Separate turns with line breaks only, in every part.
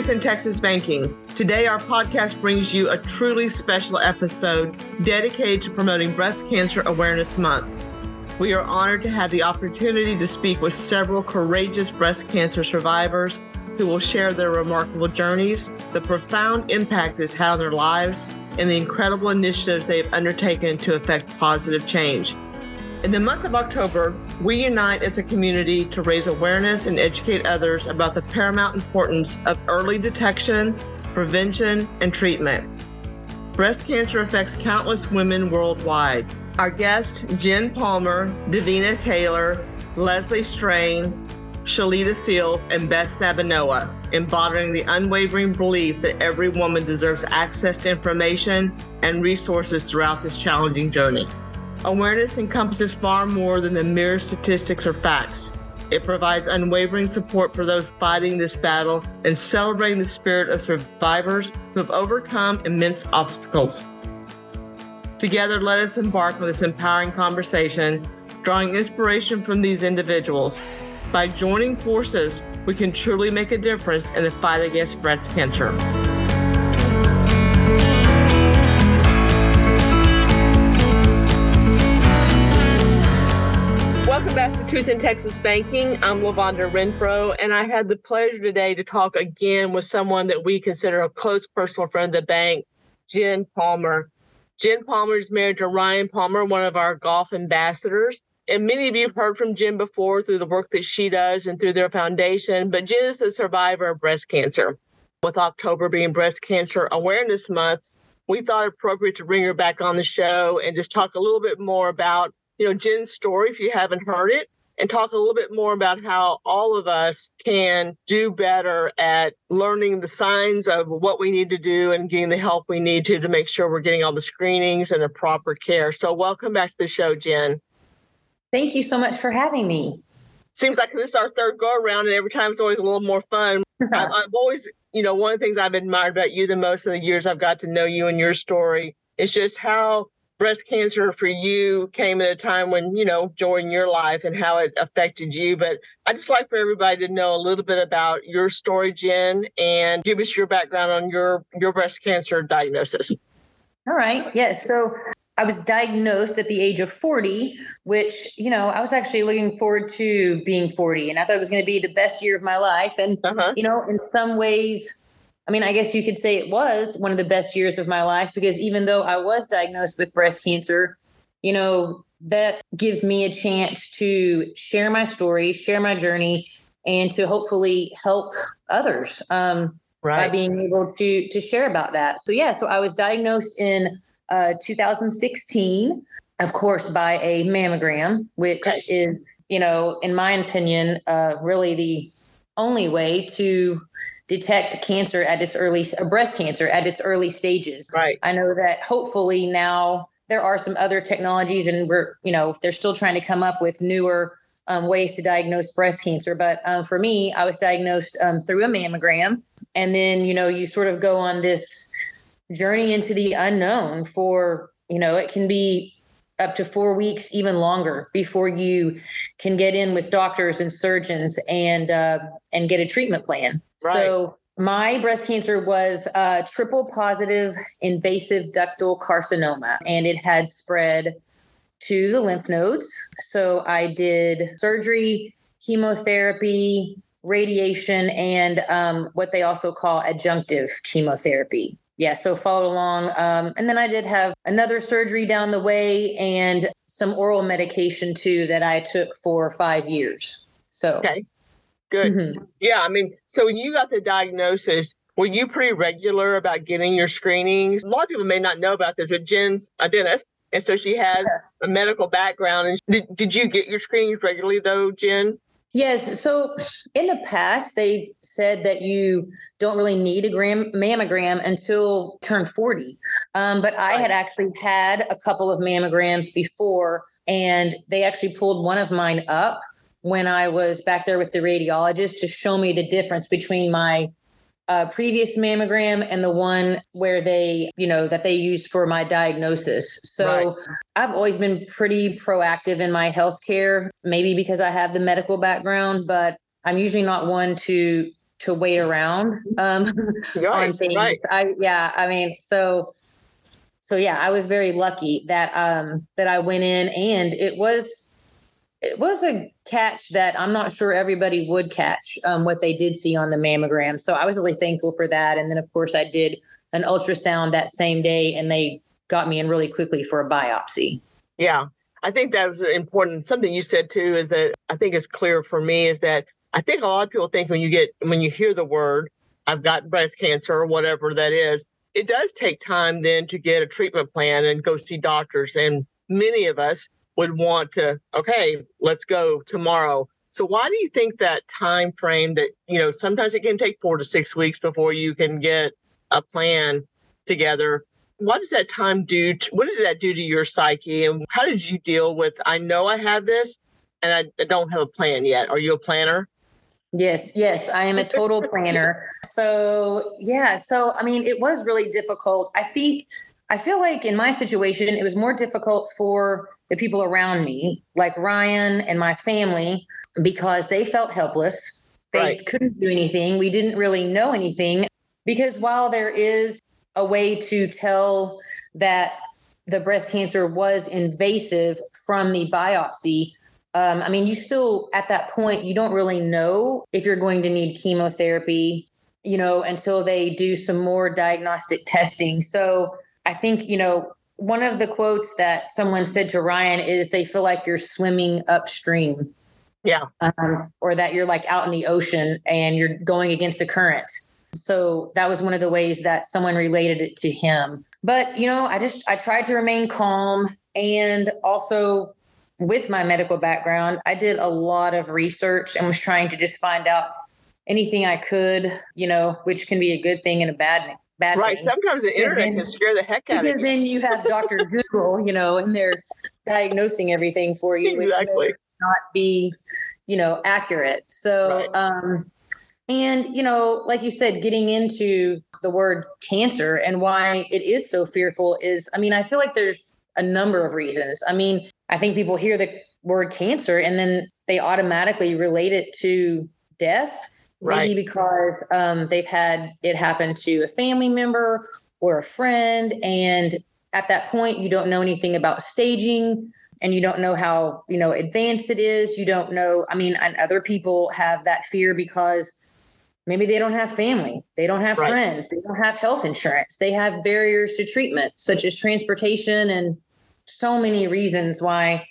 Truth in Texas Banking. Today, our podcast brings you a truly special episode dedicated to promoting Breast Cancer Awareness Month. We are honored to have the opportunity to speak with several courageous breast cancer survivors who will share their remarkable journeys, the profound impact it's had on their lives, and the incredible initiatives they have undertaken to effect positive change. In the month of October, we unite as a community to raise awareness and educate others about the paramount importance of early detection, prevention, and treatment. Breast cancer affects countless women worldwide. Our guests, Jen Palmer, Davina Taylor, Leslie Strain, Shalita Seals, and Beth Stabenoa, embodying the unwavering belief that every woman deserves access to information and resources throughout this challenging journey. Awareness encompasses far more than the mere statistics or facts. It provides unwavering support for those fighting this battle and celebrating the spirit of survivors who have overcome immense obstacles. Together, let us embark on this empowering conversation, drawing inspiration from these individuals. By joining forces, we can truly make a difference in the fight against breast cancer. Truth in Texas Banking. I'm LaVonda Renfro, and I had the pleasure today to talk again with someone that we consider a close personal friend of the bank, Jen Palmer. Jen Palmer is married to Ryan Palmer, one of our golf ambassadors. And many of you have heard from Jen before through the work that she does and through their foundation, but Jen is a survivor of breast cancer. With October being Breast Cancer Awareness Month, we thought it appropriate to bring her back on the show and just talk a little bit more about you know, Jen's story if you haven't heard it and talk a little bit more about how all of us can do better at learning the signs of what we need to do and getting the help we need to to make sure we're getting all the screenings and the proper care. So, welcome back to the show, Jen.
Thank you so much for having me.
Seems like this is our third go around, and every time it's always a little more fun. I've, I've always, you know, one of the things I've admired about you the most in the years I've got to know you and your story is just how breast cancer for you came at a time when you know during your life and how it affected you but i just like for everybody to know a little bit about your story jen and give us your background on your your breast cancer diagnosis
all right yes so I was diagnosed at the age of 40, which, you know, I was actually looking forward to being 40 and I thought it was going to be the best year of my life. And, uh-huh. you know, in some ways, I mean, I guess you could say it was one of the best years of my life because even though I was diagnosed with breast cancer, you know, that gives me a chance to share my story, share my journey, and to hopefully help others um, right. by being able to to share about that. So yeah, so I was diagnosed in uh, 2016, of course, by a mammogram, which is, you know, in my opinion, uh, really the only way to detect cancer at its early uh, breast cancer at its early stages.
Right.
I know that hopefully now there are some other technologies and we're, you know, they're still trying to come up with newer um, ways to diagnose breast cancer. But um, for me, I was diagnosed um, through a mammogram. And then, you know, you sort of go on this journey into the unknown for, you know, it can be up to four weeks, even longer, before you can get in with doctors and surgeons and uh, and get a treatment plan. Right. So my breast cancer was a triple positive invasive ductal carcinoma, and it had spread to the lymph nodes. So I did surgery, chemotherapy, radiation, and um, what they also call adjunctive chemotherapy yeah, so followed along. Um, and then I did have another surgery down the way and some oral medication too that I took for five years. So,
okay, good. Mm-hmm. Yeah, I mean, so when you got the diagnosis, were you pretty regular about getting your screenings? A lot of people may not know about this, but Jen's a dentist. And so she has a medical background. And did, did you get your screenings regularly though, Jen?
Yes. So in the past, they've said that you don't really need a gram- mammogram until turn 40. Um, but I had actually had a couple of mammograms before, and they actually pulled one of mine up when I was back there with the radiologist to show me the difference between my uh, previous mammogram and the one where they, you know, that they used for my diagnosis. So right. I've always been pretty proactive in my healthcare, maybe because I have the medical background, but I'm usually not one to to wait around um,
right,
on things.
Right.
I yeah, I mean, so so yeah, I was very lucky that um that I went in and it was it was a catch that I'm not sure everybody would catch um, what they did see on the mammogram. So I was really thankful for that. And then of course I did an ultrasound that same day and they got me in really quickly for a biopsy.
Yeah. I think that was important. Something you said too is that I think is clear for me is that I think a lot of people think when you get when you hear the word, I've got breast cancer or whatever that is, it does take time then to get a treatment plan and go see doctors. And many of us would want to, okay, let's go tomorrow. So why do you think that time frame that, you know, sometimes it can take four to six weeks before you can get a plan together? What does that time do? To, what did that do to your psyche? And how did you deal with, I know I have this and I, I don't have a plan yet. Are you a planner?
Yes, yes, I am a total planner. So, yeah, so I mean, it was really difficult. I think I feel like in my situation, it was more difficult for the people around me, like Ryan and my family, because they felt helpless. They right. couldn't do anything. We didn't really know anything because while there is a way to tell that the breast cancer was invasive from the biopsy, um, I mean, you still at that point, you don't really know if you're going to need chemotherapy, you know, until they do some more diagnostic testing. So I think, you know, one of the quotes that someone said to Ryan is they feel like you're swimming upstream.
Yeah.
Um, or that you're like out in the ocean and you're going against the current. So that was one of the ways that someone related it to him. But, you know, I just, I tried to remain calm and also with my medical background, I did a lot of research and was trying to just find out anything I could, you know, which can be a good thing and a bad bad
right.
Thing.
Sometimes the internet then, can scare the heck out of you.
then you have Dr. Google, you know, and they're diagnosing everything for you,
exactly.
which not be, you know, accurate. So, right. um, and you know, like you said, getting into the word cancer and why it is so fearful is, I mean, I feel like there's a number of reasons. I mean, I think people hear the word cancer and then they automatically relate it to death
right.
maybe because um, they've had it happen to a family member or a friend. And at that point, you don't know anything about staging and you don't know how, you know, advanced it is. You don't know. I mean, and other people have that fear because maybe they don't have family, they don't have right. friends, they don't have health insurance, they have barriers to treatment, such as transportation and so many reasons why,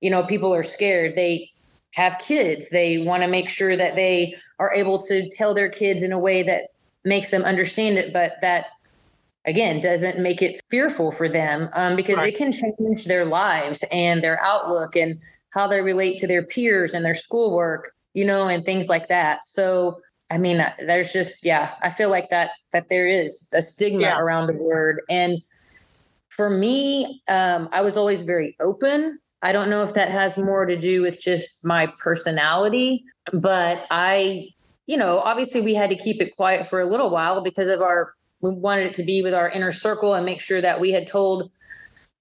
you know, people are scared. They have kids. They want to make sure that they are able to tell their kids in a way that makes them understand it, but that again doesn't make it fearful for them um, because right. it can change their lives and their outlook and how they relate to their peers and their schoolwork, you know, and things like that. So, I mean, there's just yeah, I feel like that that there is a stigma yeah. around the word and. For me, um, I was always very open I don't know if that has more to do with just my personality, but I, you know, obviously we had to keep it quiet for a little while because of our, we wanted it to be with our inner circle and make sure that we had told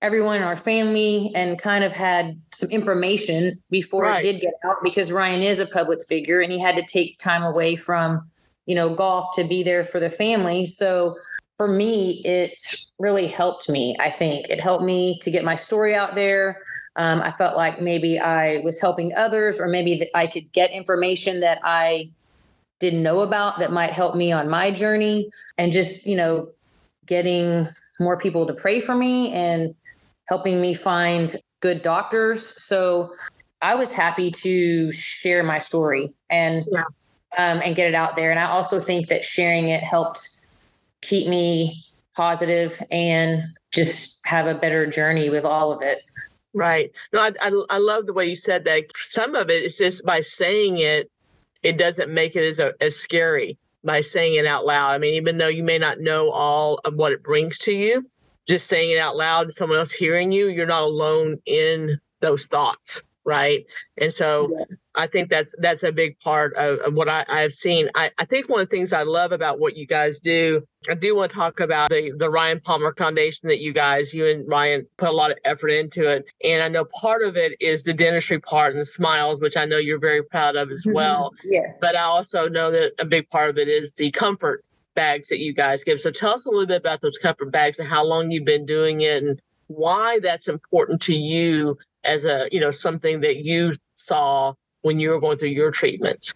everyone in our family and kind of had some information before right. it did get out because Ryan is a public figure and he had to take time away from, you know, golf to be there for the family. So for me, it really helped me. I think it helped me to get my story out there. Um, I felt like maybe I was helping others, or maybe that I could get information that I didn't know about that might help me on my journey, and just you know, getting more people to pray for me and helping me find good doctors. So I was happy to share my story and yeah. um, and get it out there. And I also think that sharing it helped keep me positive and just have a better journey with all of it.
Right. No, I, I, I love the way you said that. Some of it is just by saying it, it doesn't make it as a, as scary by saying it out loud. I mean, even though you may not know all of what it brings to you, just saying it out loud, someone else hearing you, you're not alone in those thoughts, right? And so, I think that's that's a big part of, of what I, have seen. I, I think one of the things I love about what you guys do, I do want to talk about the the Ryan Palmer Foundation that you guys, you and Ryan, put a lot of effort into it. And I know part of it is the dentistry part and the smiles, which I know you're very proud of as mm-hmm. well.
Yeah.
But I also know that a big part of it is the comfort bags that you guys give. So tell us a little bit about those comfort bags and how long you've been doing it and why that's important to you as a you know something that you saw when you were going through your treatments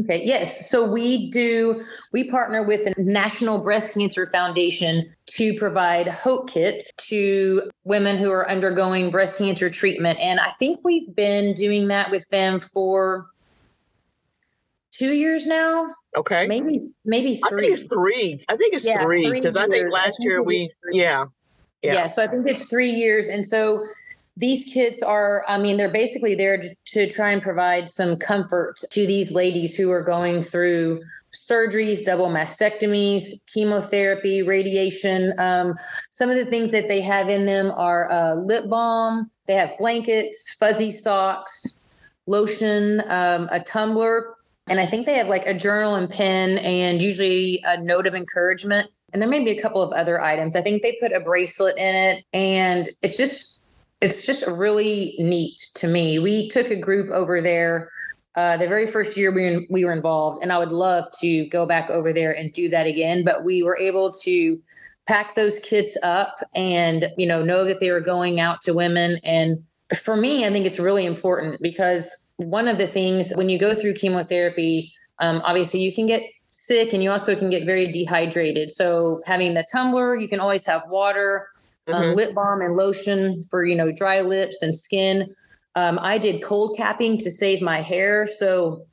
okay yes so we do we partner with the national breast cancer foundation to provide hope kits to women who are undergoing breast cancer treatment and i think we've been doing that with them for two years now
okay
maybe maybe three.
i think it's three i think it's yeah, three because i think last year we yeah
yeah. yeah. So I think it's three years. And so these kits are, I mean, they're basically there to, try and provide some comfort to these ladies who are going through surgeries, double mastectomies, chemotherapy, radiation. Um, some of the things that they have in them are uh, lip balm, they have blankets, fuzzy socks, lotion, um, a tumbler. And I think they have like a journal and pen and usually a note of encouragement. And there may be a couple of other items. I think they put a bracelet in it and it's just it's just really neat to me. We took a group over there uh, the very first year we, we were involved, and I would love to go back over there and do that again. But we were able to pack those kits up and you know know that they were going out to women. And for me, I think it's really important because one of the things when you go through chemotherapy, um, obviously you can get sick and you also can get very dehydrated. So having the tumbler, you can always have water, mm-hmm. um, lip balm and lotion for you know dry lips and skin. Um, I did cold capping to save my hair, so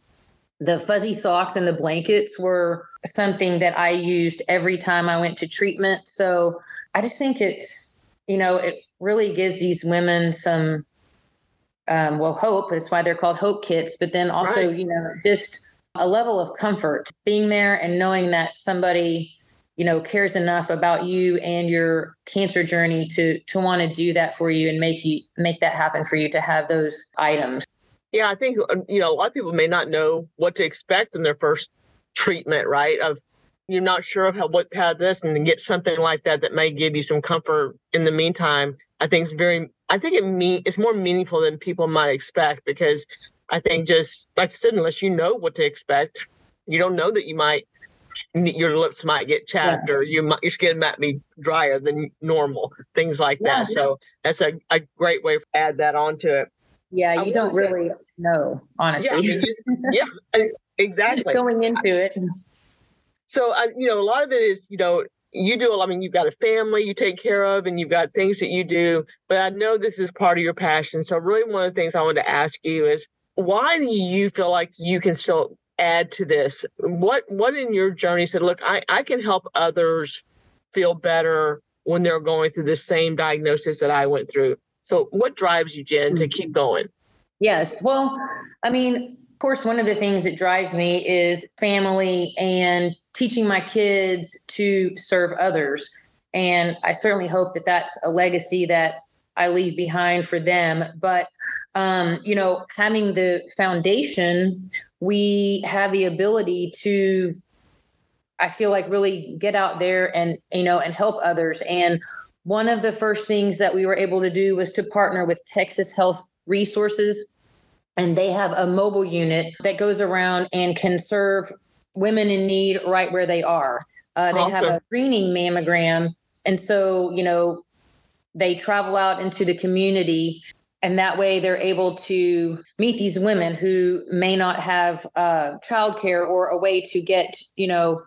the fuzzy socks and the blankets were something that I used every time I went to treatment. So I just think it's you know it really gives these women some um, well hope. That's why they're called hope kits. But then also right. you know just a level of comfort being there and knowing that somebody you know cares enough about you and your cancer journey to to want to do that for you and make you make that happen for you to have those items.
Yeah i think uh, you know a lot of people may not know what to expect in their first treatment right? Of you're not sure of how what had this and get something like that that may give you some comfort in the meantime i think it's very i think it mean it's more meaningful than people might expect because I think just like I said, unless you know what to expect, you don't know that you might your lips might get chapped yeah. or you might, your skin might be drier than normal, things like yeah, that. Yeah. So that's a, a great way to add that onto it.
Yeah, you don't really to, know, honestly.
Yeah, yeah exactly.
Going into it.
So, uh, you know, a lot of it is, you know, you do, I mean, you've got a family you take care of and you've got things that you do, but I know this is part of your passion. So, really, one of the things I wanted to ask you is why do you feel like you can still add to this? What what in your journey said, look, I, I can help others feel better when they're going through the same diagnosis that I went through. So what drives you, Jen, to mm-hmm. keep going?
Yes. Well, I mean, of course, one of the things that drives me is family and teaching my kids to serve others. And I certainly hope that that's a legacy that I leave behind for them. But um, you know, having the foundation, we have the ability to, I feel like, really get out there and you know and help others. And one of the first things that we were able to do was to partner with Texas Health Resources, and they have a mobile unit that goes around and can serve women in need right where they are. Uh, they awesome. have a screening mammogram. And so, you know, they travel out into the community and that way they're able to meet these women who may not have uh, childcare or a way to get you know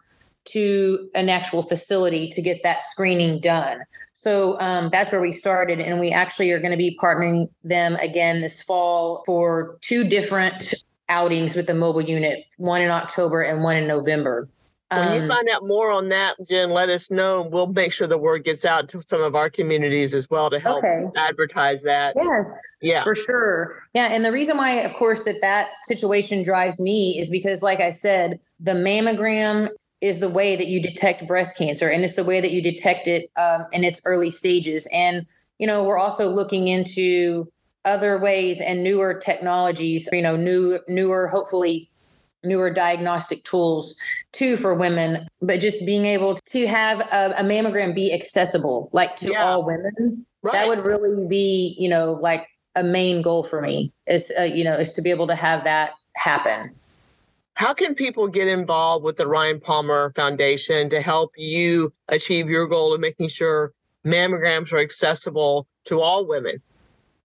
to an actual facility to get that screening done. So um, that's where we started and we actually are going to be partnering them again this fall for two different outings with the mobile unit one in october and one in november
when um, you find out more on that, Jen, let us know. We'll make sure the word gets out to some of our communities as well to help okay. advertise that.
Yeah, yeah, for sure. Yeah, and the reason why, of course, that that situation drives me is because, like I said, the mammogram is the way that you detect breast cancer, and it's the way that you detect it um, in its early stages. And you know, we're also looking into other ways and newer technologies, you know, new, newer, hopefully newer diagnostic tools too for women but just being able to have a, a mammogram be accessible like to yeah. all women right. that would really be you know like a main goal for me is uh, you know is to be able to have that happen
how can people get involved with the Ryan Palmer Foundation to help you achieve your goal of making sure mammograms are accessible to all women?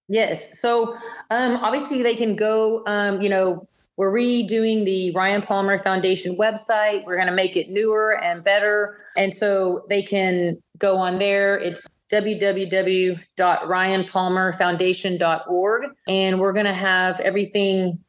Yes. So um, obviously they can go, um, you know, we're redoing the Ryan Palmer Foundation website. We're going to make it newer and better. And so they can go on there. It's www.ryanpalmerfoundation.org. And we're going to have everything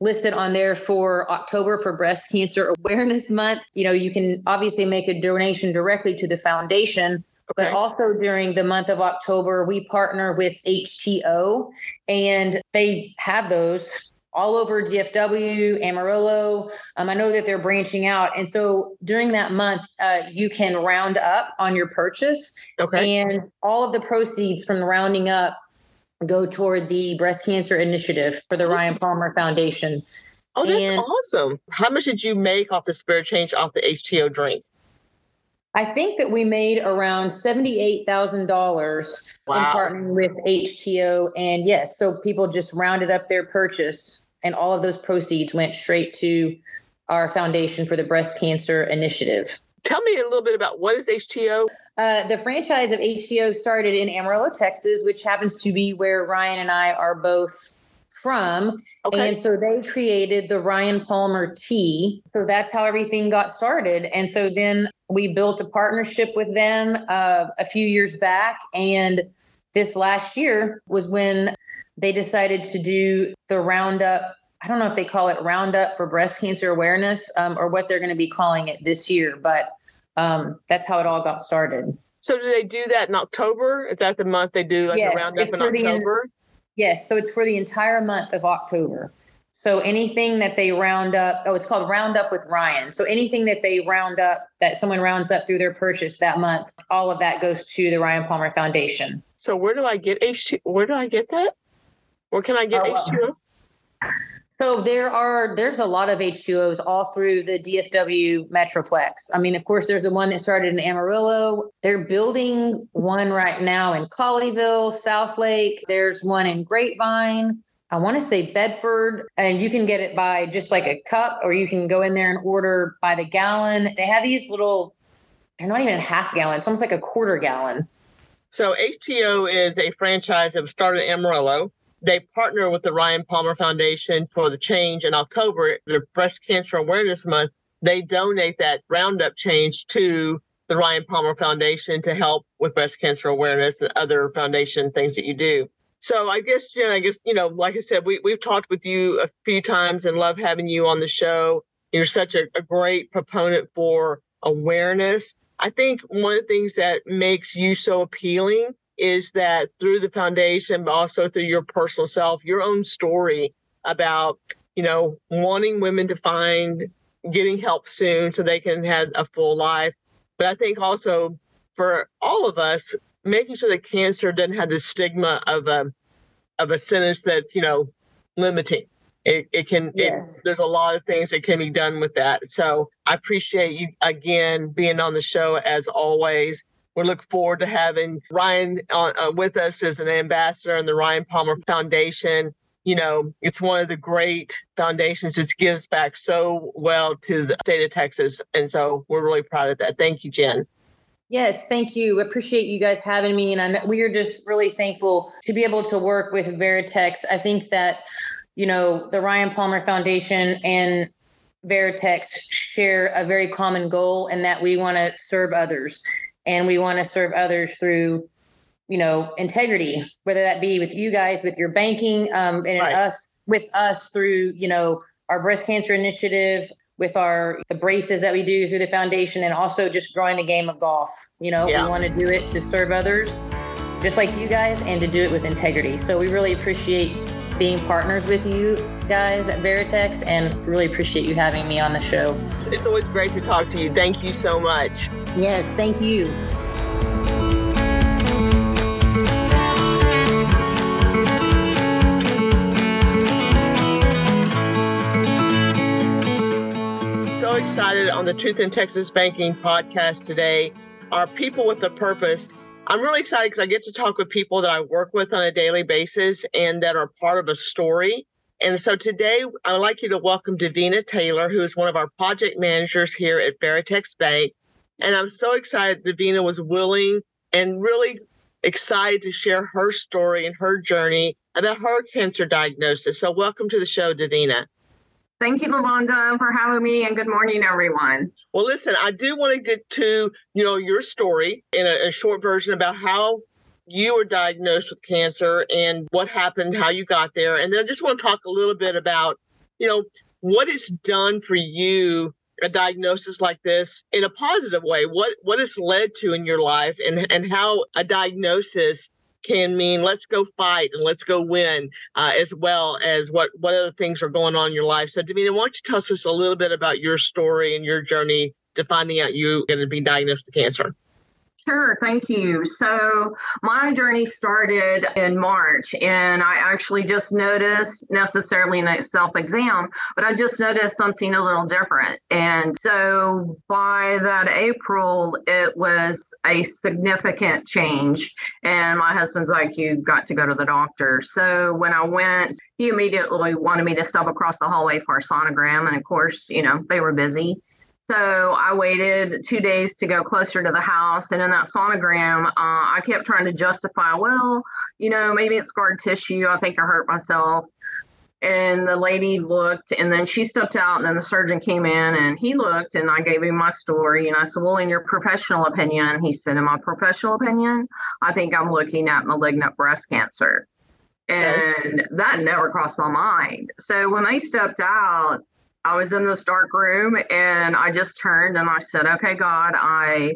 listed on there for October for Breast Cancer Awareness Month. You know, you can obviously make a donation directly to the foundation. Okay. But also during the month of October, we partner with HTeaO and they have those all over DFW, Amarillo. Um, I know that they're branching out. And so during that month, uh, you can round up on your purchase. Okay. And all of the proceeds from the rounding up go toward the breast cancer initiative for the Ryan Palmer Foundation.
Oh, that's and awesome. How much did you make off the Spirit Change off the HTeaO drink?
I think that we made around $78,000 wow. in partnering with HTeaO. And yes, so people just rounded up their purchase, and all of those proceeds went straight to our Foundation for the Breast Cancer Initiative.
Tell me a little bit about what is HTeaO?
Uh, the franchise of HTeaO started in Amarillo, Texas, which happens to be where Ryan and I are both from. Okay. And so they created the Ryan Palmer tea. So that's how everything got started. And so then we built a partnership with them uh, a few years back. And this last year was when they decided to do the Roundup I don't know if they call it Roundup for breast cancer awareness um, or what they're going to be calling it this year, but um, that's how it all got started.
So do they do that in October? Is that the month they do like a Roundup in October?
In, yes, so it's for the entire month of October. So anything that they round up, oh, it's called Roundup with Ryan. So anything that they round up, that someone rounds up through their purchase that month, all of that goes to the Ryan Palmer Foundation.
So where do I get H2? Where do I get that? Where can I get oh, H2O?
So there are there's a lot of HTeaOs all through the DFW Metroplex. I mean, of course, there's the one that started in Amarillo. They're building one right now in Colleyville, Southlake. There's one in Grapevine. I want to say Bedford, and you can get it by just like a cup, or you can go in there and order by the gallon. They have these little, they're not even a half gallon, it's almost like a quarter gallon.
So HTeaO is a franchise that was started in Amarillo they partner with the Ryan Palmer Foundation for the change in October, the Breast Cancer Awareness Month. They donate that Roundup change to the Ryan Palmer Foundation to help with breast cancer awareness and other foundation things that you do. So I guess, Jen, I guess, you know, like I said, we, we've talked with you a few times and love having you on the show. You're such a, a great proponent for awareness. I think one of the things that makes you so appealing is that through the foundation, but also through your personal self, your own story about, you know, wanting women to find getting help soon so they can have a full life. But I think also for all of us, making sure that cancer doesn't have the stigma of a of a sentence that's, you know, limiting. It, it can yes. it, there's a lot of things that can be done with that. So I appreciate you again being on the show as always. We look forward to having Ryan uh, uh, with us as an ambassador in the Ryan Palmer Foundation. You know, it's one of the great foundations that gives back so well to the state of Texas. And so we're really proud of that. Thank you, Jen.
Yes, thank you. Appreciate you guys having me. And I, we are just really thankful to be able to work with Veritex. I think that, you know, the Ryan Palmer Foundation and Veritex share a very common goal and that we want to serve others and we want to serve others through you know integrity whether that be with you guys with your banking um, and right. us with us through you know our breast cancer initiative with our the braces that we do through the foundation and also just growing the game of golf you know yeah. we want to do it to serve others just like you guys and to do it with integrity so we really appreciate being partners with you guys at Veritex and really appreciate you having me on the show.
It's always great to talk to you. Thank you so much.
Yes, thank you.
So excited on the Truth in Texas Banking podcast today. are people with a purpose I'm really excited because I get to talk with people that I work with on a daily basis and that are part of a story. And so today, I'd like you to welcome Davina Taylor, who is one of our project managers here at Veritex Bank. And I'm so excited Davina was willing and really excited to share her story and her journey about her cancer diagnosis. So, welcome to the show, Davina.
Thank you, LaVonda, for having me, and good morning, everyone.
Well, listen, I do want to get to you know your story in a, a short version about how you were diagnosed with cancer and what happened, how you got there, and then I just want to talk a little bit about you know what it's done for you a diagnosis like this in a positive way. What what it's led to in your life and and how a diagnosis can mean let's go fight and let's go win uh, as well as what what other things are going on in your life. So davina why don't you tell us a little bit about your story and your journey to finding out you're going to be diagnosed with cancer
Sure, thank you. So, my journey started in March, and I actually just noticed necessarily in a self exam, but I just noticed something a little different. And so, by that April, it was a significant change. And my husband's like, You got to go to the doctor. So, when I went, he immediately wanted me to stop across the hallway for a sonogram. And of course, you know, they were busy. So I waited two days to go closer to the house. And in that sonogram, uh, I kept trying to justify, well, you know, maybe it's scarred tissue. I think I hurt myself. And the lady looked, and then she stepped out, and then the surgeon came in, and he looked, and I gave him my story. And I said, Well, in your professional opinion, he said, In my professional opinion, I think I'm looking at malignant breast cancer. And that never crossed my mind. So when they stepped out, I was in this dark room and I just turned and I said, Okay, God, I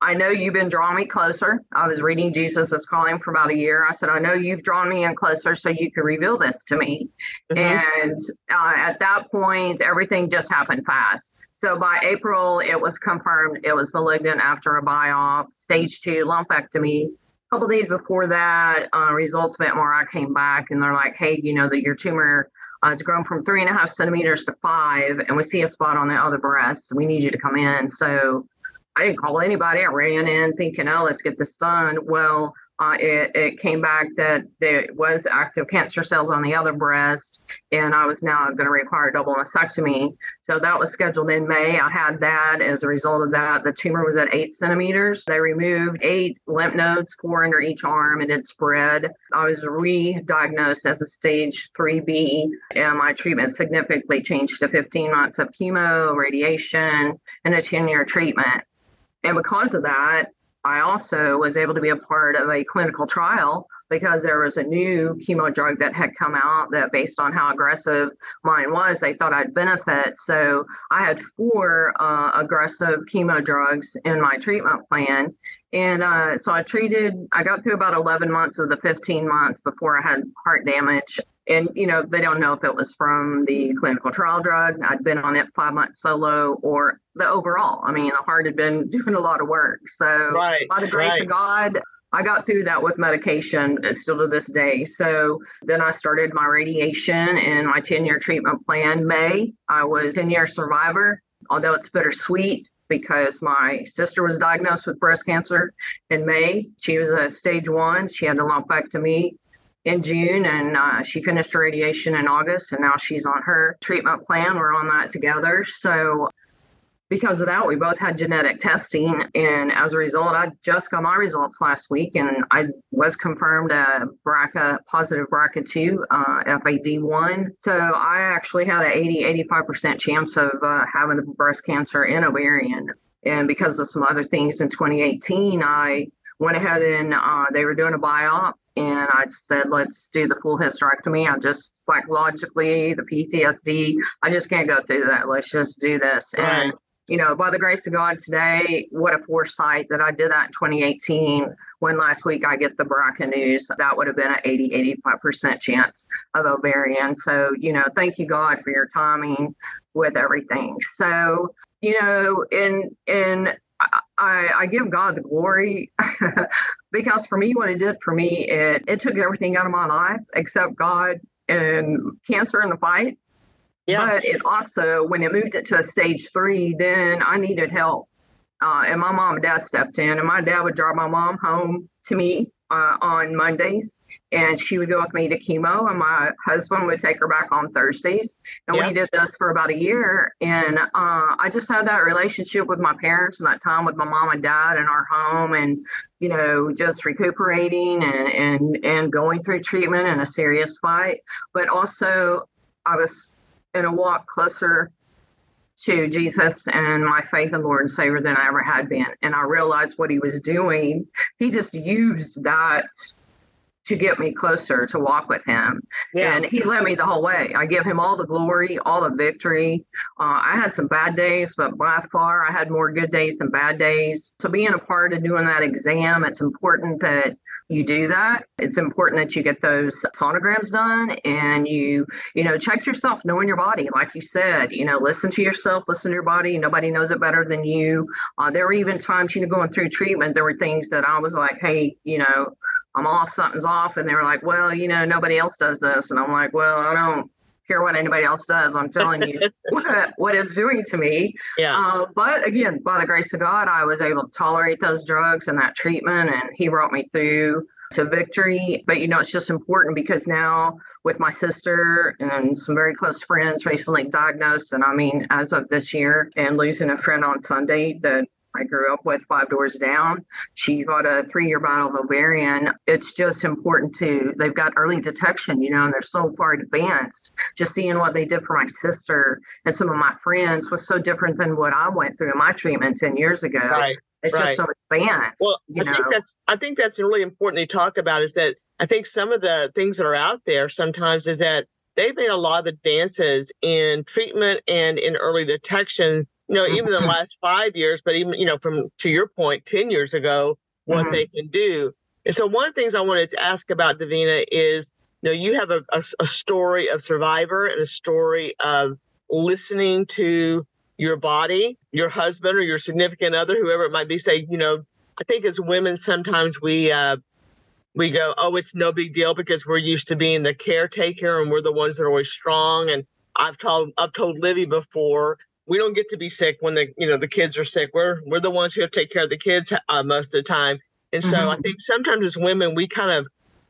I know you've been drawing me closer. I was reading Jesus is calling for about a year. I said, I know you've drawn me in closer so you can reveal this to me. Mm-hmm. And uh, at that point, everything just happened fast. So by April, it was confirmed it was malignant after a biopsy, stage two lumpectomy. A couple days before that, uh, results of MRI came back and they're like, hey, you know that your tumor uh, it's grown from three and a half centimeters to five, and we see a spot on the other breast. We need you to come in. So I didn't call anybody. I ran in thinking, oh, let's get this done. Well, uh, it, it, came back that there was active cancer cells on the other breast, and I was now going to require a double mastectomy. So that was scheduled in May. I had that. As a result of that, the tumor was at eight centimeters. They removed eight lymph nodes, four under each arm, and it spread. I was re diagnosed as a stage 3B, and my treatment significantly changed to 15 months of chemo, radiation, and a 10 year treatment. And because of that, I also was able to be a part of a clinical trial because there was a new chemo drug that had come out that, based on how aggressive mine was, they thought I'd benefit. So I had four uh, aggressive chemo drugs in my treatment plan. And uh, so I treated, I got through about 11 months of the 15 months before I had heart damage. And, you know, they don't know if it was from the clinical trial drug. I'd been on it five months solo or the overall. I mean, the heart had been doing a lot of work. So, right, by the grace right. of God, I got through that with medication still to this day. So then I started my radiation and my 10 year treatment plan. May, I was 10 year survivor, although it's bittersweet because my sister was diagnosed with breast cancer in May. She was a stage one. She had a lumpectomy in June and uh, she finished her radiation in August and now she's on her treatment plan. We're on that together. So because of that, we both had genetic testing. And as a result, I just got my results last week and I was confirmed a BRCA positive BRCA2, uh, FAD1. So I actually had an 80, 85% chance of uh, having breast cancer in ovarian. And because of some other things in 2018, I went ahead and uh, they were doing a biopsy and I said, let's do the full hysterectomy. I just psychologically, the PTSD, I just can't go through that. Let's just do this. Right. And, you know, by the grace of God today, what a foresight that I did that in 2018. When last week I get the BRCA news, that would have been an 80, 85% chance of ovarian. So, you know, thank you, God, for your timing with everything. So, you know, in, in, I, I give God the glory because for me, what it did for me, it, it took everything out of my life except God and cancer in the fight. Yeah. But it also, when it moved it to a stage three, then I needed help. Uh, and my mom and dad stepped in, and my dad would drive my mom home to me uh, on Mondays and she would go with me to chemo and my husband would take her back on thursdays and we did this for about a year and uh, i just had that relationship with my parents and that time with my mom and dad in our home and you know just recuperating and and and going through treatment and a serious fight but also i was in a walk closer to Jesus and my faith in Lord and Savior than I ever had been. And I realized what he was doing. He just used that to get me closer to walk with him. Yeah. And he led me the whole way. I give him all the glory, all the victory. Uh, I had some bad days, but by far I had more good days than bad days. So being a part of doing that exam, it's important that you do that. It's important that you get those sonograms done and you, you know, check yourself, knowing your body. Like you said, you know, listen to yourself, listen to your body. Nobody knows it better than you. Uh, there were even times, you know, going through treatment, there were things that I was like, hey, you know, I'm off, something's off. And they were like, well, you know, nobody else does this. And I'm like, well, I don't care what anybody else does. I'm telling you what, what it's doing to me. Yeah. Uh, but again, by the grace of God, I was able to tolerate those drugs and that treatment, and He brought me through to victory. But you know, it's just important because now with my sister and some very close friends recently diagnosed, and I mean, as of this year, and losing a friend on Sunday that I grew up with five doors down. She got a three year battle of ovarian. It's just important to, they've got early detection, you know, and they're so far advanced. Just seeing what they did for my sister and some of my friends was so different than what I went through in my treatment 10 years ago. Right. It's right. just so advanced.
Well, I know? think that's I think that's really important to talk about is that I think some of the things that are out there sometimes is that they've made a lot of advances in treatment and in early detection you know, even the last five years, but even, you know, from to your point, 10 years ago, what mm-hmm. they can do. And so one of the things I wanted to ask about Davina is, you know, you have a, a, a story of survivor and a story of listening to your body, your husband or your significant other, whoever it might be, say, you know, I think as women, sometimes we, uh, we go, oh, it's no big deal because we're used to being the caretaker and we're the ones that are always strong. And I've told I've told Livy before we don't get to be sick when the you know the kids are sick. We're we're the ones who have to take care of the kids uh, most of the time. And so mm-hmm. I think sometimes as women we kind of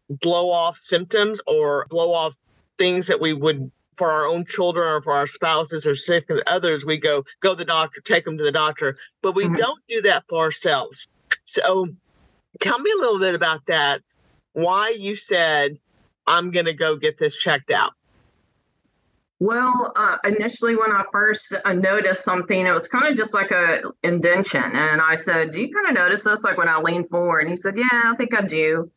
blow off symptoms or blow off things that we would for our own children or for our spouses or sick and others. We go go to the doctor, take them to the doctor, but we mm-hmm. don't do that for ourselves. So tell me a little bit about that. Why you said I'm going to go get this checked out.
Well, uh, initially when I first uh, noticed something, it was kind of just like a indention, and I said, "Do you kind of notice this?" Like when I leaned forward, and he said, "Yeah, I think I do."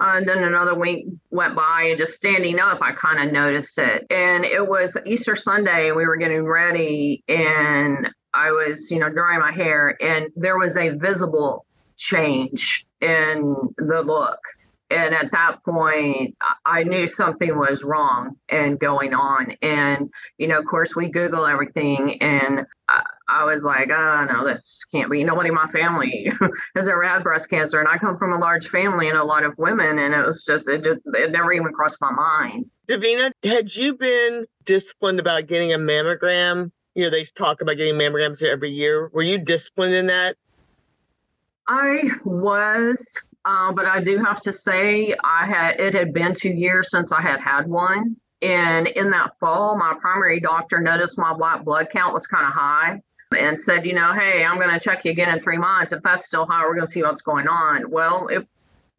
Uh, and then another week went by, and just standing up, I kind of noticed it. And it was Easter Sunday, and we were getting ready, and I was, you know, drying my hair, and there was a visible change in the look and at that point i knew something was wrong and going on. And you know of course we google everything and I, I was like oh no this can't be nobody in my family has ever had breast cancer and i come from a large family and a lot of women and it was just it just it never even crossed my mind.
Davina had you been disciplined about getting a mammogram? You know they talk about getting mammograms every year. Were you disciplined in that?
I was uh, but I do have to say, I had it had been two years since I had had one, and in that fall, my primary doctor noticed my white blood count was kind of high, and said, you know, hey, I'm going to check you again in three months. If that's still high, we're going to see what's going on. Well, it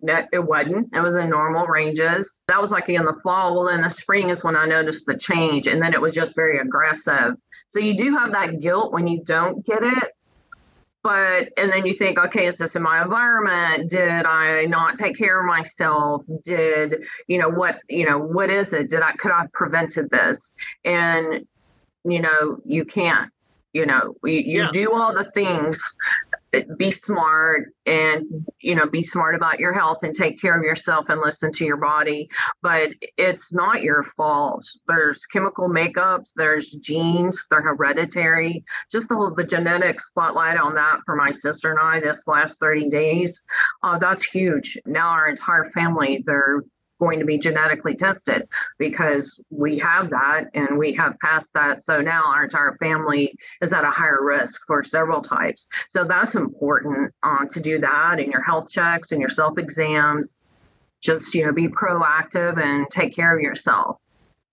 it wasn't. It was in normal ranges. That was like in the fall. Well, in the spring is when I noticed the change, and then it was just very aggressive. So you do have that guilt when you don't get it, but and then you think okay is this in my environment? Did i not take care of myself? Did you know what you know what is it? Did i could i have prevented this? And you know you can't you know you, you yeah. do all the things be smart and you know be smart about your health and take care of yourself and listen to your body. But it's not your fault. There's chemical makeups there's genes they're hereditary. Just the whole the genetic spotlight on that for my sister and i this last 30 days uh, that's huge. Now our entire family they're going to be genetically tested because we have that and we have passed that. So now our entire family is at a higher risk for several types. So that's important uh, to do that in your health checks and your self exams. Just, you know, be proactive and take care of yourself.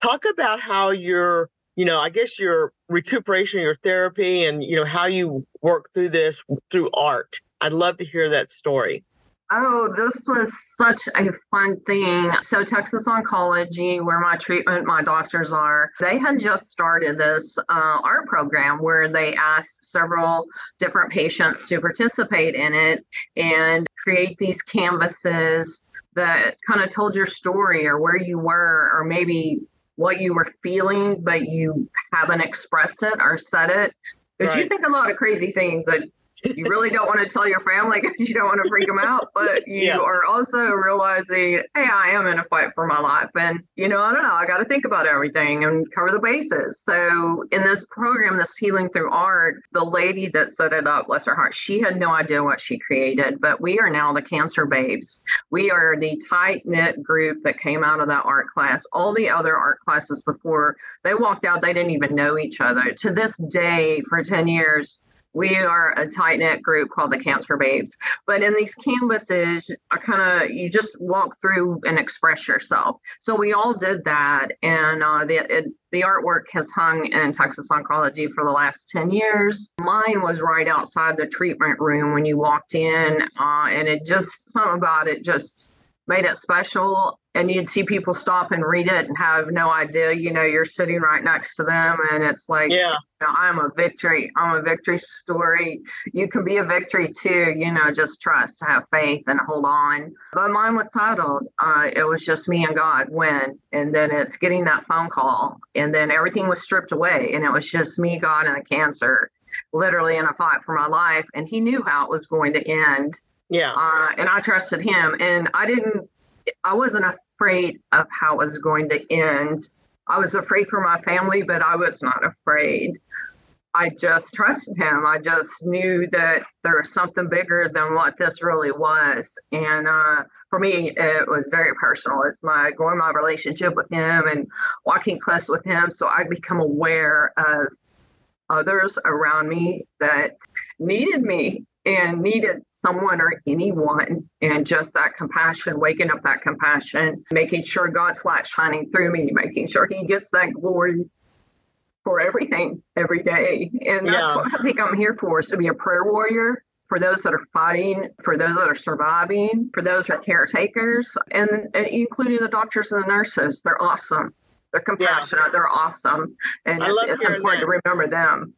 Talk about how your, you know, I guess your recuperation, your therapy, and, you know, how you work through this through art. I'd love to hear that story.
Oh, this was such a fun thing. So, Texas Oncology, where my treatment, my doctors are, they had just started this uh, art program where they asked several different patients to participate in it and create these canvases that kind of told your story or where you were, or maybe what you were feeling, but you haven't expressed it or said it. Because right. you think a lot of crazy things that you really don't want to tell your family because you don't want to freak them out, but you yeah. are also realizing, hey, I am in a fight for my life. And, you know, I don't know, I got to think about everything and cover the bases. So, in this program, this Healing Through Art, the lady that set it up, bless her heart, she had no idea what she created, but we are now the Cancer Babes. We are the tight knit group that came out of that art class. All the other art classes before they walked out, they didn't even know each other. To this day, for 10 years, we are a tight knit group called the Cancer Babes. But in these canvases, I kind of you just walk through and express yourself. So we all did that, and uh, the it, the artwork has hung in Texas Oncology for the last 10 years. Mine was right outside the treatment room when you walked in, uh, and it just, something about it just made it special and you'd see people stop and read it and have no idea you know you're sitting right next to them and it's like
yeah
you know, i'm a victory i'm a victory story you can be a victory too you know just trust have faith and hold on but mine was titled uh, it was just me and god when and then it's getting that phone call and then everything was stripped away and it was just me god and the cancer literally in a fight for my life and he knew how it was going to end
yeah.
Uh, and I trusted him. And I didn't, I wasn't afraid of how it was going to end. I was afraid for my family, but I was not afraid. I just trusted him. I just knew that there was something bigger than what this really was. And uh, for me, it was very personal. It's my going my relationship with him and walking close with him. So I become aware of others around me that needed me and needed someone or anyone and just that compassion waking up that compassion making sure god's light shining through me making sure he gets that glory for everything every day and that's yeah. what i think i'm here for is to be a prayer warrior for those that are fighting, for those that are surviving, for those that are caretakers, and, and including the doctors and the nurses. They're awesome. They're compassionate. Yeah. They're awesome. And it's, it's important that. to remember them.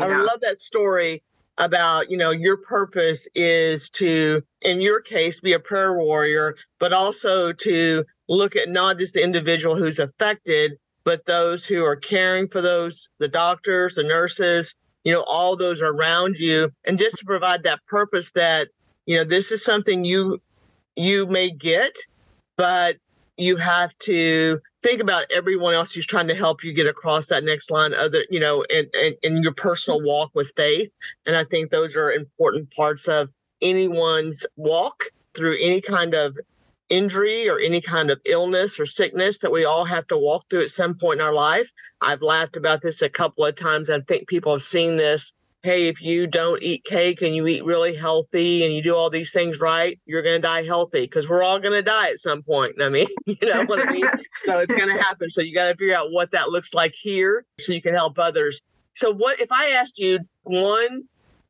I know? love that story about you know your purpose is to in your case be a prayer warrior but also to look at not just the individual who's affected but those who are caring for those the doctors the nurses you know all those around you. And just to provide that purpose that you know this is something you you may get but you have to think about everyone else who's trying to help you get across that next line other you know in, in, in your personal walk with faith. And i think those are important parts of anyone's walk through any kind of injury or any kind of illness or sickness that we all have to walk through at some point in our life. I've laughed about this a couple of times. I think people have seen this hey, if you don't eat cake and you eat really healthy and you do all these things right, you're going to die healthy because we're all going to die at some point. I mean, you know what I mean? so it's going to happen. So you got to figure out what that looks like here so you can help others. So, what if I asked you one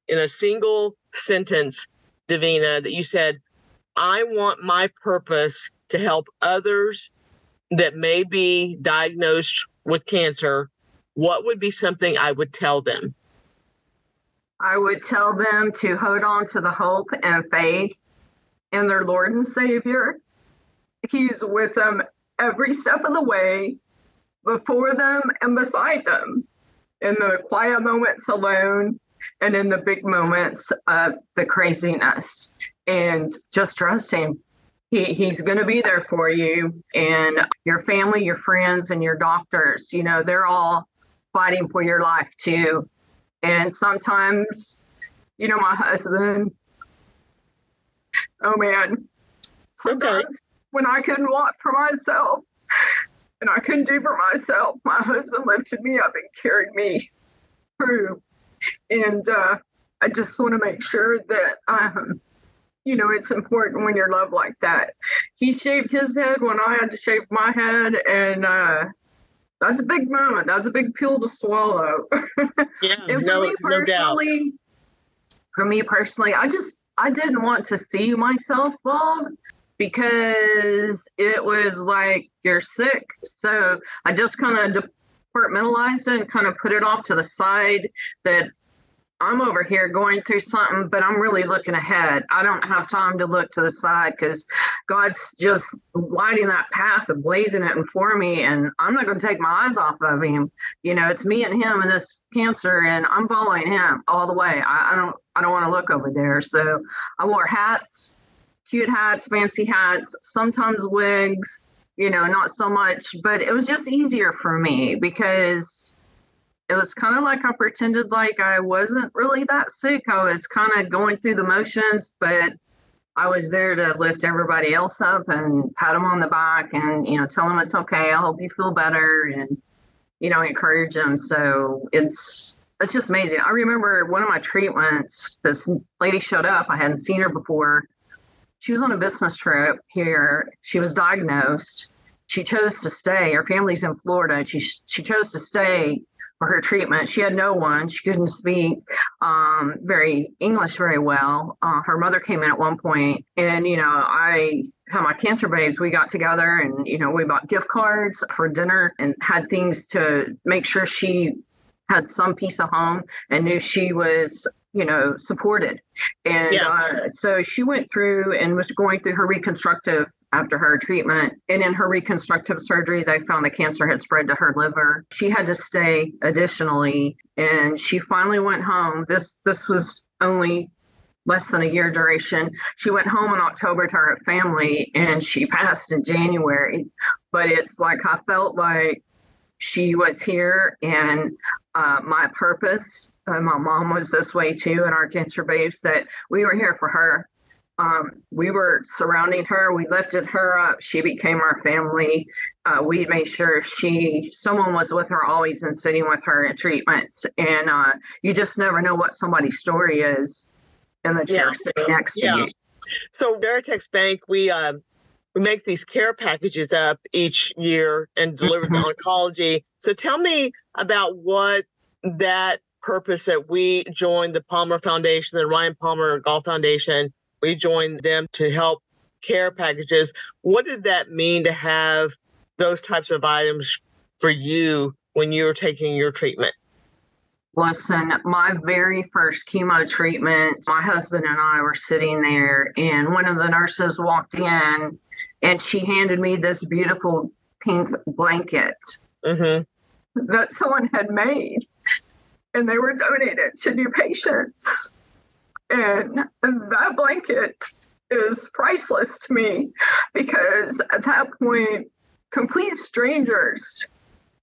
in a single sentence, Davina, that you said, I want my purpose to help others that may be diagnosed with cancer? What would be something I would tell them?
I would tell them to hold on to the hope and faith in their Lord and Savior. He's with them every step of the way, before them and beside them, in the quiet moments alone and in the big moments of the craziness. And just trust Him. He, he's going to be there for you and your family, your friends, and your doctors. You know, they're all fighting for your life too. And sometimes, you know, my husband, oh man, sometimes when I couldn't walk for myself and I couldn't do for myself. My husband lifted me up and carried me through. And uh, I just want to make sure that, um, you know, it's important when you're loved like that. He shaved his head when I had to shave my head, and uh, that's a big moment. That's a big pill to swallow.
Yeah, no, no doubt.
For me personally, I just I didn't want to see myself bald because it was like you're sick. So I just kind of departmentalized it and kind of put it off to the side that I'm over here going through something, but I'm really looking ahead. I don't have time to look to the side because God's just lighting that path and blazing it for me. And I'm not going to take my eyes off of him. You know, it's me and him and this cancer, and I'm following him all the way. I, I don't, I don't want to look over there. So I wore hats, cute hats, fancy hats, sometimes wigs, you know, not so much, but it was just easier for me because it was kind of like I pretended like I wasn't really that sick. I was kind of going through the motions, but I was there to lift everybody else up and pat them on the back and, you know, tell them it's okay. I hope you feel better and, you know, encourage them. So it's, it's just amazing. I remember one of my treatments, this lady showed up. I hadn't seen her before. She was on a business trip here. She was diagnosed. She chose to stay. Her family's in Florida. She she chose to stay for her treatment. She had no one. She couldn't speak um, very English very well. Uh, her mother came in at one point, and you know, I had my cancer babes. We got together, and you know, we bought gift cards for dinner and had things to make sure she had some piece of home and knew she was you know supported and yeah. uh, so she went through and was going through her reconstructive after her treatment. And in her reconstructive surgery, they found the cancer had spread to her liver. She had to stay additionally, and she finally went home. This this was only less than a year duration. She went home in October to her family, and she passed in January. But it's like I felt like she was here, and uh, my purpose. Uh, my mom was this way too, and our cancer babes that we were here for her um, we were surrounding her. We lifted her up. She became our family. Uh, we made sure she, someone was with her always and sitting with her in treatments. And uh, you just never know what somebody's story is in the chair yeah. sitting next yeah. to you.
So Veritex Bank, we uh, we make these care packages up each year and deliver mm-hmm. the oncology. So tell me about what that purpose that we joined the Palmer Foundation, the Ryan Palmer Golf Foundation we joined them to help care packages. What did that mean to have those types of items for you when you were taking your treatment?
Listen, my very first chemo treatment, my husband and I were sitting there, and one of the nurses walked in and she handed me this beautiful pink blanket mm-hmm. that someone had made, and they were donated to new patients. And that blanket is priceless to me because at that point, complete strangers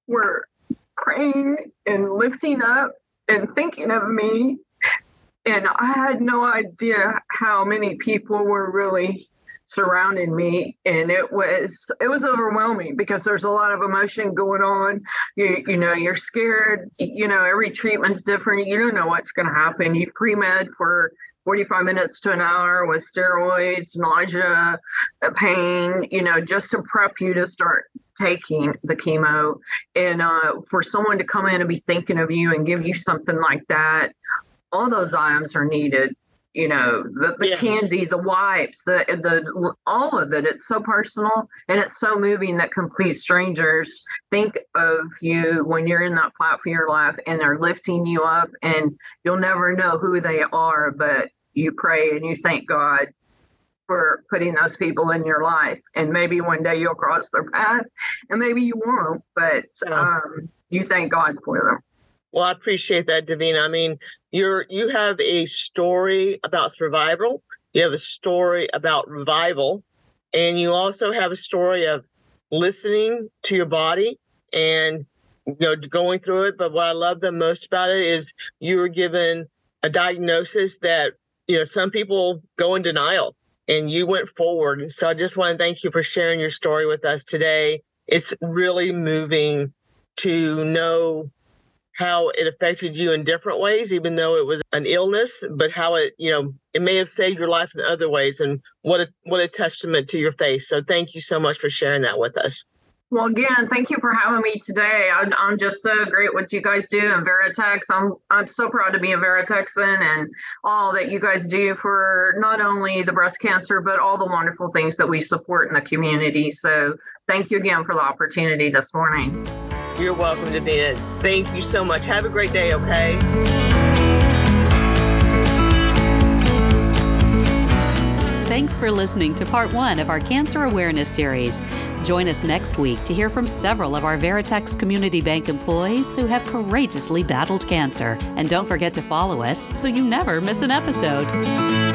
were praying and lifting up and thinking of me. And I had no idea how many people were really surrounding me and it was it was overwhelming because there's a lot of emotion going on. You you know you're scared you know every treatment's different. You don't know what's going to happen. You pre-med for 45 minutes to an hour with steroids nausea pain you know just to prep you to start taking the chemo. And uh, for someone to come in and be thinking of you and give you something like that all those items are needed you know the, the yeah. candy the wipes the the all of it. It's so personal and it's so moving that complete strangers. Think of you when you're in that fight for your life and they're lifting you up and you'll never know who they are but you pray and you thank god for putting those people in your life. And maybe one day you'll cross their path and maybe you won't but um, you thank god for them
well, I appreciate that, Davina. I mean, you're you have a story about survival. You have a story about revival, and you also have a story of listening to your body and you know going through it. But what I love the most about it is you were given a diagnosis that you know some people go in denial and you went forward. And so I just want to thank you for sharing your story with us today. It's really moving to know how it affected you in different ways, even though it was an illness, but how it, you know, it may have saved your life in other ways. And what a what a testament to your faith. So thank you so much for sharing that with us.
Well, again, thank you for having me today. I'm, I'm just so great what you guys do in Veritex. I'm I'm so proud to be a Veritexan and all that you guys do for not only the breast cancer but all the wonderful things that we support in the community. So thank you again for the opportunity this morning.
You're welcome, Davina. Thank you so much. Have a great day. Okay.
Thanks for listening to part one of our Cancer Awareness Series. Join us next week to hear from several of our Veritex Community Bank employees who have courageously battled cancer. And don't forget to follow us so you never miss an episode.